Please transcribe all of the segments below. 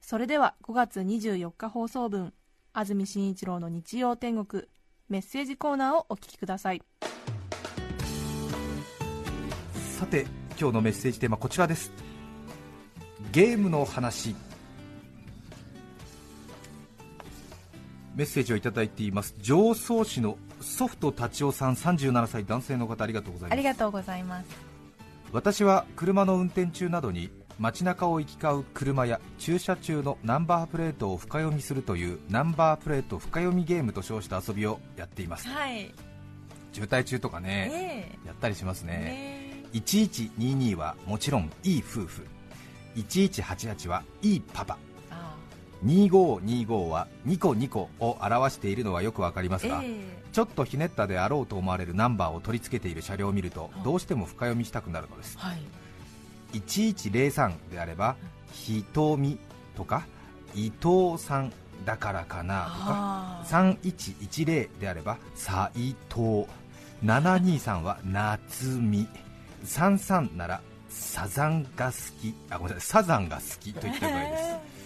それでは5月24日放送分安住紳一郎の日曜天国メッセージコーナーをお聞きください。さて今日のメッセージテーマこちらです。ゲームの話。メッセージをいただいています。常総市のソフト達夫さん37歳男性の方ありがとうございます。ありがとうございます。私は車の運転中などに街中を行き交う車や駐車中のナンバープレートを深読みするというナンバープレート深読みゲームと称した遊びをやっています。はい。渋滞中とかね、え。やったりしますえ。ねね1122はもちろんいい夫婦。1188はいいパパ。あ2525はニコニコを表しているのはよくわかりますが、ええ。ちょっとひねったであろうと思われるナンバーを取り付けている車両を見るとあどうしても深読みしたくなるのです。はい1103であれば「ひとみ」とか「伊藤さんだからかな」とかあ3110であれば「斎藤」723は「夏美」33なら「サザンが好き」あごめんなさい「サザンが好き」と言ったぐらいです。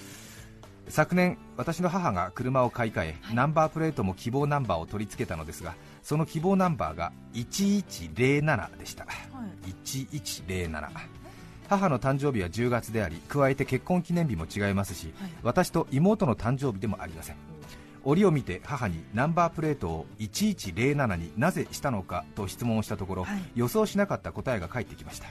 昨年私の母が車を買い替え、はい。ナンバープレートも希望ナンバーを取り付けたのですがその希望ナンバーが1107でした。はい。1107母の誕生日は10月であり加えて結婚記念日も違いますし、はい。私と妹の誕生日でもありません。折を見て母にナンバープレートを1107になぜしたのかと質問をしたところ、はい。予想しなかった答えが返ってきました。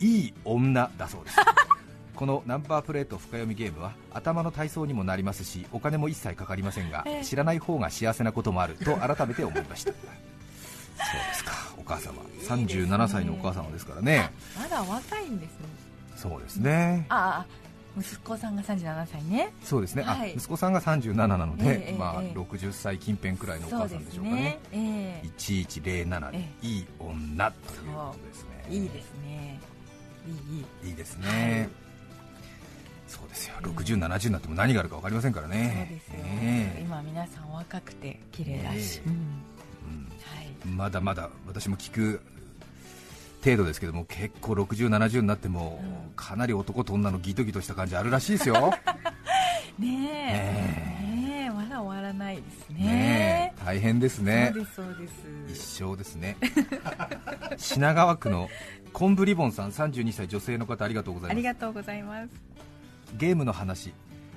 いい女だそうです。このナンバープレート深読みゲームは頭の体操にもなりますしお金も一切かかりませんが、ええ。知らない方が幸せなこともあると改めて思いました。そうですかお母様。37歳のお母様ですからね。まだ若いんですね。そうですね。ああ息子さんが37歳ね。そうですね、はい。あ息子さんが37なので、ええまあ、ええ。60歳近辺くらいのお母さんでしょうかね。ね。え1107で、えいい女ということですね。えいいですね。いいいい。いいですね、そうですよ。60、70になっても何があるか分かりませんからそうねですよ、ねえ。今皆さん若くて綺麗だし、ええ。うんうん。はいまだまだ私も聞く程度ですけども結構60、70になっても、うん。かなり男と女のギトギトした感じあるらしいですよ。ねえ。ねねえ。まだ終わらないですね。ねえ。大変ですね。そうですそうです。一生ですね。品川区のコンブリボンさん32歳女性の方ありがとうございます。ありがとうございます。ゲームの話。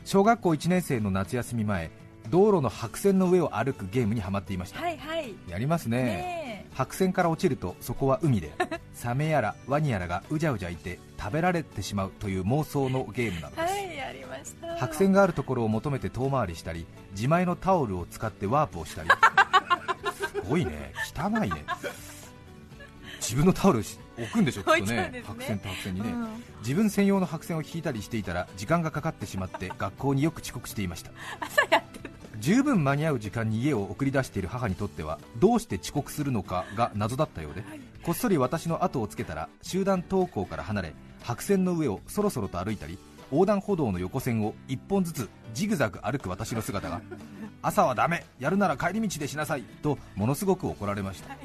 小学校1年生の夏休み前道路の白線の上を歩くゲームにはまっていました、はいはい。やりますね。ね白線から落ちるとそこは海で サメやらワニやらがうじゃうじゃいて食べられてしまうという妄想のゲームなのえです、はいやりました。白線があるところを求めて遠回りしたり自前のタオルを使ってワープをしたり。すごいね。汚いね。自分のタオルし置くんでしょきっとね。ね。白線と白線にね、うん。自分専用の白線を引いたりしていたら時間がかかってしまって学校によく遅刻していました。朝やっ十分間に合う時間に家を送り出している母にとってはどうして遅刻するのかが謎だったようでこっそり私の後をつけたら集団登校から離れ白線の上をそろそろと歩いたり横断歩道の横線を1本ずつジグザグ歩く私の姿が 朝はダメやるなら帰り道でしなさいとものすごく怒られました。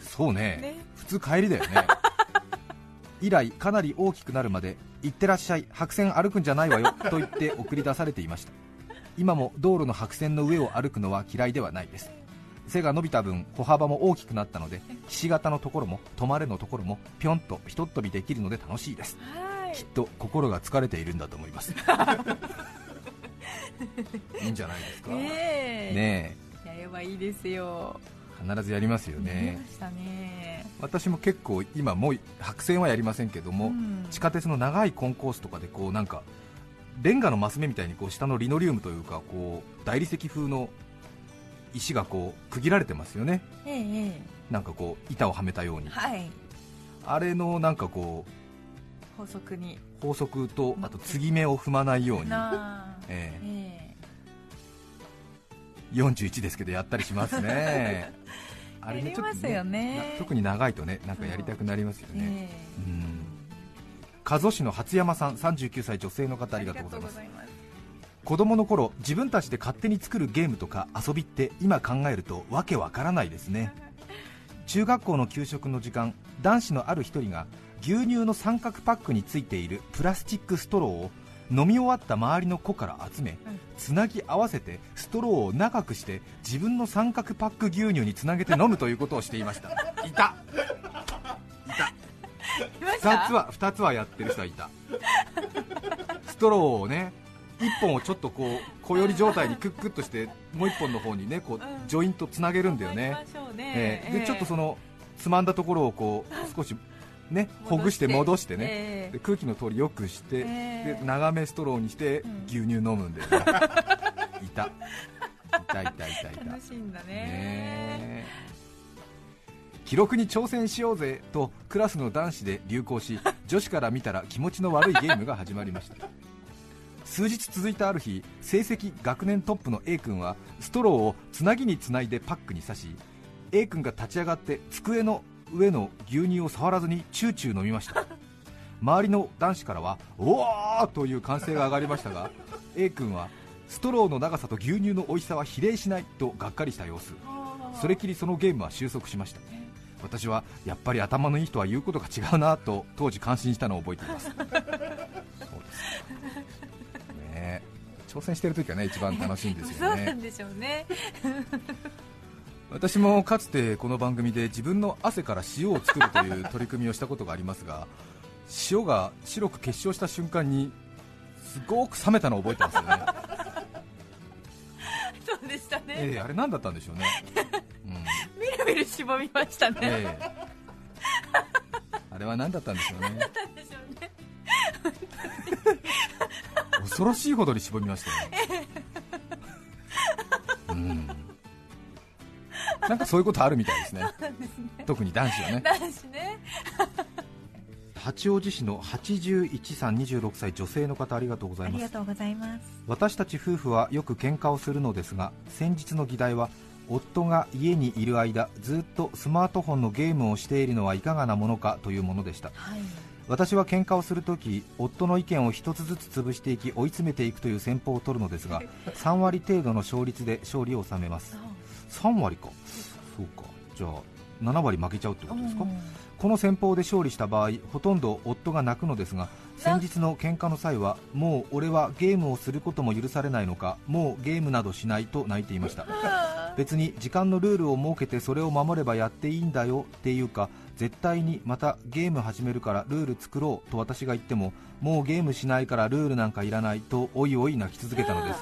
そうね。ね。普通帰りだよね。以来かなり大きくなるまで行ってらっしゃい白線歩くんじゃないわよと言って送り出されていました今も道路の白線の上を歩くのは嫌いではないです。背が伸びた分歩幅も大きくなったのでひし形のところも止まれのところもぴょんとひとっ飛びできるので楽しいです。はい。きっと心が疲れているんだと思います。いいんじゃないですか。ねねえ。えやればいいですよ。必ずやりますよね。ね。私も結構今もう白線はやりませんけども、うん。地下鉄の長いコンコースとかでこうなんかレンガのマス目みたいにこう下のリノリウムというかこう大理石風の石がこう区切られてますよね。ええええ。なんかこう板をはめたように。はい。あれのなんかこ法則に。う法則とあと継ぎ目を踏まないように、ええ。え41ですけどやったりしますね。あれねねな特に長いとねなんかやりたくなりますよね。え。うん加須市の初山さん39歳女性の方えありがとうございます。子供の頃自分たちで勝手に作るゲームとか遊びって今考えるとわけわからないですね。中学校の給食の時間男子のある一人が牛乳の三角パックについているプラスチックストローを飲み終わった周りの子から集めつなぎ合わせてストローを長くして自分の三角パック牛乳につなげて飲むということをしていました。いたいました2つは2つはやってる人はいた。ストローをね1本をちょっとこう小寄り状態にクックッとしてもう1本の方にねこううん。ジョイントつなげるんだよね、ね。ええ。でちょっとそののつまんだところをこう少しねほぐして戻してね、ええ。で空気の通りよくして、ええ。で長めストローにしてうん。牛乳飲むんだよね、いた。いたいたいたいた。楽しいんだね。ねえ記録に挑戦しようぜとクラスの男子で流行し女子から見たら気持ちの悪いゲームが始まりました。数日続いたある日成績学年トップの A 君はストローをつなぎにつないでパックに刺し A 君が立ち上がって机の上の牛乳を触らずにチューチュー飲みました。周りの男子からはおーという歓声が上がりましたが A 君はストローの長さと牛乳の美味しさは比例しないとがっかりした様子。それきりそのゲームは収束しました。私はやっぱり頭のいい人は言うことが違うなと当時感心したのを覚えています。そうです。ね。挑戦してる時はね一番楽しいんですそうよねなんでしょうね。私もかつてこの番組で自分の汗から塩を作るという取り組みをしたことがありますが塩が白く結晶した瞬間にすごく冷めたのを覚えてますよね。そうでしたね、ええあれ何だったんでしょうね、うんみるみる絞みましたね、ええ。あれは何だったんでしょうね。ね。恐ろしいほどに絞みましたよ。ね うん。なんかそういうことあるみたいですね。すね。特に男子はね。男子ね。八王子市の81さん26歳女性の方ありがとうございます。とうございます。私たち夫婦はよく喧嘩をするのですが先日の議題は夫が家にいる間ずっとスマートフォンのゲームをしているのはいかがなものかというものでした。はい。私は喧嘩をするとき夫の意見を一つずつ潰していき追い詰めていくという戦法を取るのですが 3割程度の勝率で勝利を収めます。3割か。そうか。じゃあ7割負けちゃうってことですか？この戦法で勝利した場合ほとんど夫が泣くのですが先日の喧嘩の際はもう俺はゲームをすることも許されないのかもうゲームなどしないと泣いていました。別に時間のルールを設けてそれを守ればやっていいんだよっていうか絶対にまたゲーム始めるからルール作ろうと私が言ってももうゲームしないからルールなんかいらないとおいおい泣き続けたのです。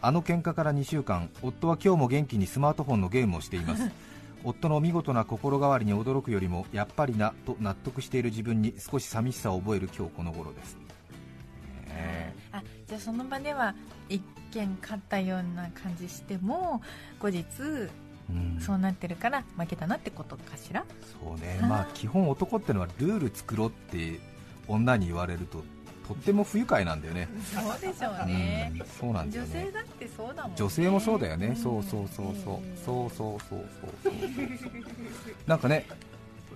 あ。の喧嘩から2週間夫は今日も元気にスマートフォンのゲームをしています夫の見事な心変わりに驚くよりもやっぱりなと納得している自分に少し寂しさを覚える今日この頃です、ねあじゃあその場では一見勝ったような感じしても後日うん。そうなってるから負けたなってことかしら？そうね。まあ基本男ってのはルール作ろうって女に言われるととっても不愉快なんだよね。そうでしょうね。うんそうなんだよね。女性だってそうだもん、ね、女性もそうだよね、ん。そうそうそうそう。ええそうそうそうそう。そうなんかね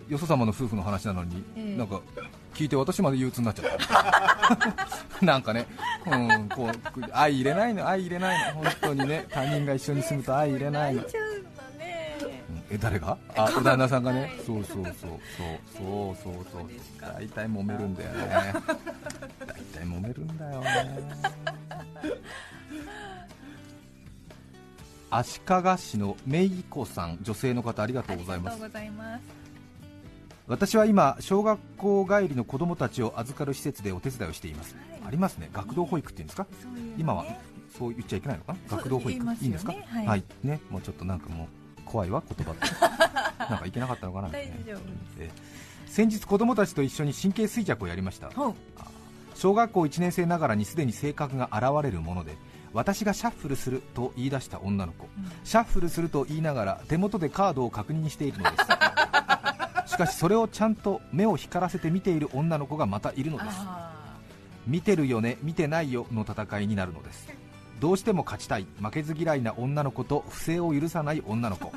よそ様の夫婦の話なのに、ええ。なんか聞いて私まで憂鬱になっちゃった。なんかね、うん、こう相入れないの愛入れないの。本当にね他人が一緒に住むと相入れないのえ誰が？あお旦那さんがね、はい。そうそうそう。そうそうそうそう。大体揉めるんだよね。大体揉めるんだよね。足利市のめいこさん。女性の方ありがとうございます。ありがとうございます。私は今小学校帰りの子供たちを預かる施設でお手伝いをしています、はい。ありますね。学童保育っていうんですか？今はそう言っちゃいけないのかな？学童保育。言いいいんですか？はい。ね。もうちょっとなんかもう怖いわ言葉って。なんかいけなかったのかなみたいな。大丈夫え先日子供たちと一緒に神経衰弱をやりました。小学校1年生ながらにすでに性格が現れるもので私がシャッフルすると言い出した女の子、うん。シャッフルすると言いながら手元でカードを確認しているのです。しかしそれをちゃんと目を光らせて見ている女の子がまたいるのです。あ。見てるよね見てないよの戦いになるのですどうしても勝ちたい負けず嫌いな女の子と不正を許さない女の子。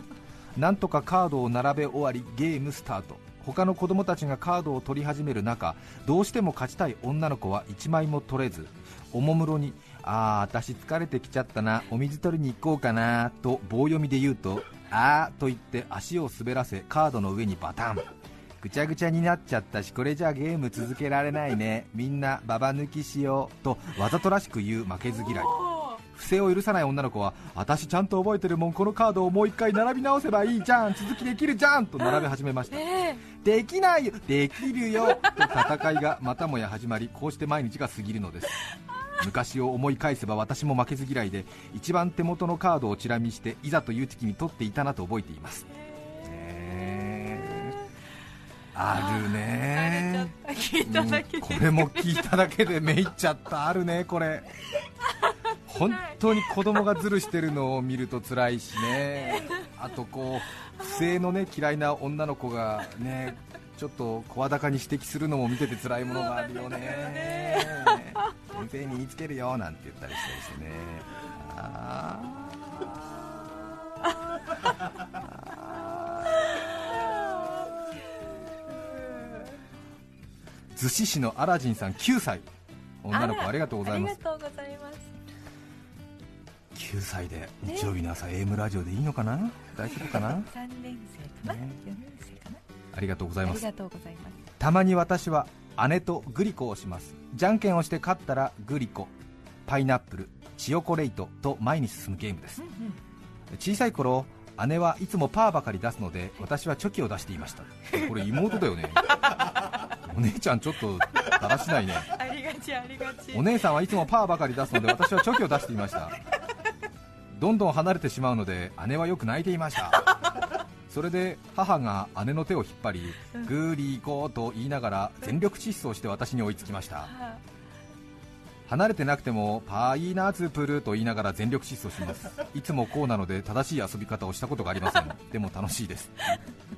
なんとかカードを並べ終わりゲームスタート。他の子供たちがカードを取り始める中どうしても勝ちたい女の子は1枚も取れずおもむろにあー私疲れてきちゃったなお水取りに行こうかなと棒読みで言うとあーと言って足を滑らせカードの上にバタン。ぐちゃぐちゃになっちゃったしこれじゃゲーム続けられないね。みんなババ抜きしようとわざとらしく言う負けず嫌い。不正を許さない女の子は私ちゃんと覚えてるもんこのカードをもう一回並び直せばいいじゃん続きできるじゃんと並べ始めました。え。できないよできるよと戦いがまたもや始まりこうして毎日が過ぎるのです。昔を思い返せば私も負けず嫌いで一番手元のカードをチラ見していざという時に取っていたなと覚えています、あるね聞いただけで。うんこれも聞いただけでめいっちゃった。あるねこれ本当に子供がズルしてるのを見ると辛いしね。あとこう不正のね嫌いな女の子がねちょっと声高に指摘するのも見てて辛いものがあるよね。先生に言いつけるよなんて言ったりしたりしてね。あー。逗子市のアラジンさん9歳。女の子ありがとうございます。9歳で日曜日の朝 AM ラジオでいいのかな？大丈夫かな？三年生かな、ね。四年生かな？ありがとうございます。たまに私は姉とグリコをします。じゃんけんをして勝ったらグリコパイナップルチヨコレイトと前に進むゲームです。小さい頃姉はいつもパーばかり出すので私はチョキを出していました。これ妹だよね。お姉ちゃんちょっとだらしないね。ありがちありがち。お姉さんはいつもパーばかり出すので私はチョキを出していましたどんどん離れてしまうので姉はよく泣いていました。それで母が姉の手を引っ張りグーリーゴーと言いながら全力疾走して私に追いつきました。あ離れてなくてもパイナツプルと言いながら全力疾走します。いつもこうなので正しい遊び方をしたことがありません。でも楽しいです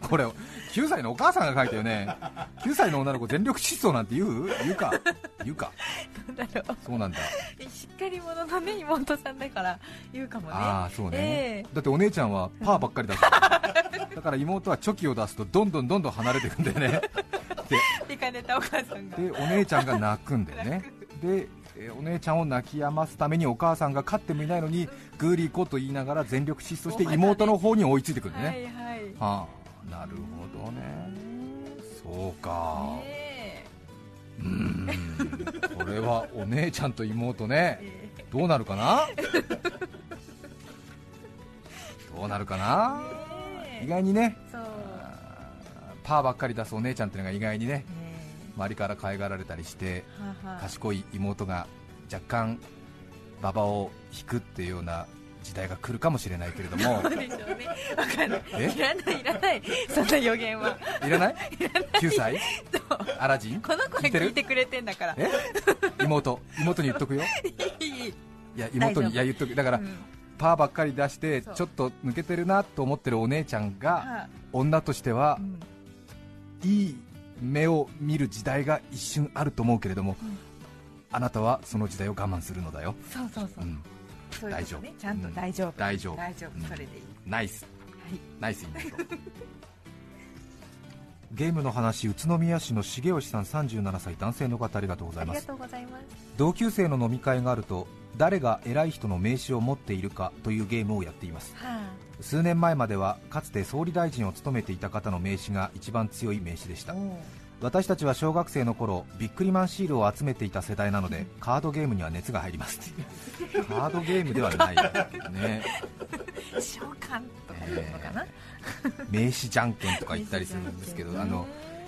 これ9歳のお母さんが書いたよね。9歳の女の子全力疾走なんて言う？言うか。言うか。そうなんだ。しっかり者のね妹さんだから言うかもね。ああそうね、ええ。だってお姉ちゃんはパーばっかり出すだから妹はチョキを出すとどんどんどんどん離れていくんだよね。見かねたお母さんが。でお姉ちゃんが泣くんだよね。でえーお姉ちゃんを泣き止ますためにお母さんが勝ってもいないのにグーリーコと言いながら全力疾走して妹の方に追いついてくるんだね、はいはい。はあなるほどね。そうか。ねうーん。これはお姉ちゃんと妹ね。ええ。どうなるかな？どうなるかな？意外にね。パーばっかり出すお姉ちゃんっていうのが意外にねね周りから可愛がられたりして賢い妹が若干馬場を引くっていうような時代が来るかもしれないけれども。そうでしょうね。わかる。え？いらないいらない。そんな予言は。いらない？9歳？アラジン？この子が聞いてくれてんだから。え？妹？妹に言っとくよ。いいいや妹にいや言っとく。だから、うん。パーばっかり出してちょっと抜けてるなと思ってるお姉ちゃんがは女としてはうん。いい目を見る時代が一瞬あると思うけれども、ん。あなたはその時代を我慢するのだよ、そうそうそう。うん、そういうことね。大丈夫。ちゃんと大丈夫。大丈夫。大丈うん。夫それでいい。ナイス。はい。ナイス妹 ゲームの話宇都宮市の重吉さん37歳男性の方ありがとうございます。同級生の飲み会があると誰が偉い人の名刺を持っているかというゲームをやっています。は数年前まではかつて総理大臣を務めていた方の名刺が一番強い名刺でした私たちは小学生の頃ビックリマンシールを集めていた世代なのでカードゲームには熱が入ります。カードゲームではないね。召喚とかいうのかな、名刺じゃんけんとか言ったりするんですけど、あの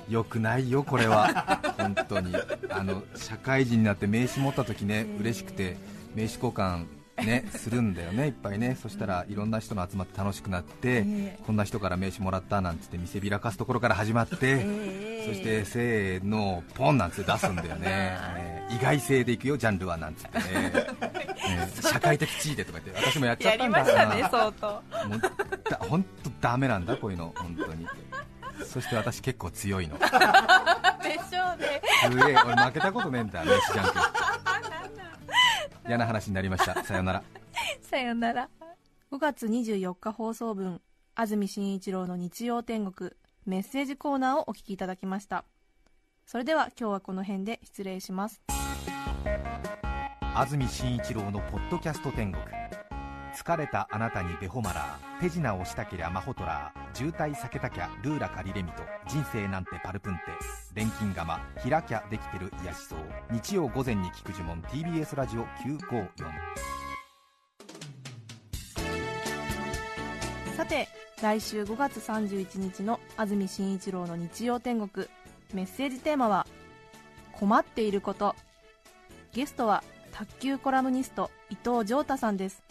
よくないよ、これは。本当に。あの社会人になって名刺持った時ねええ嬉しくて名刺交換ねするんだよね、いっぱいね、そしたらいろんな人の集まって楽しくなって、ええ。こんな人から名刺もらったなんつって見せびらかすところから始まって、ええ。そしてせーの、ポンなんつって出すんだよね、えー。意外性でいくよ、ジャンルはなんつってね、ね社会的地位でとか言って、私もやっちゃやりったんだましたね本当。ダメなんだこういうの本当に。そして私結構強いの。でしょうね。すげえ俺負けたことねえんだ名刺じゃんけん嫌な話になりました。さようなら。さよなら。5月24日放送分安住紳一郎の日曜天国メッセージコーナーをお聞きいただきました。それでは今日はこの辺で失礼します。安住紳一郎のポッドキャスト天国疲れたあなたにベホマラ。ー手品をしたけりゃマホトラー渋滞避けたきゃルーラかリレミと人生なんてパルプンテ。錬金釜開きゃできてる癒しそう日曜午前に聞く呪文 TBS ラジオ954さて来週5月31日の安住紳一郎の日曜天国。メッセージテーマは「困っていること」ゲストは卓球コラムニスト伊藤浄太さんです。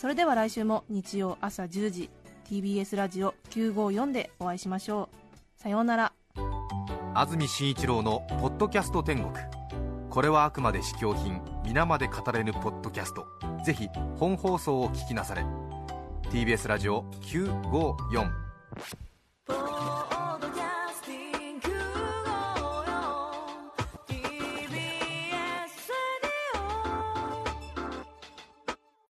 それでは来週も日曜朝10時 TBS ラジオ954でお会いしましょう。さようなら。安住紳一郎の「ポッドキャスト天国」これはあくまで試供品皆まで語れぬポッドキャスト。ぜひ本放送を聞きなされ。TBS ラジオ954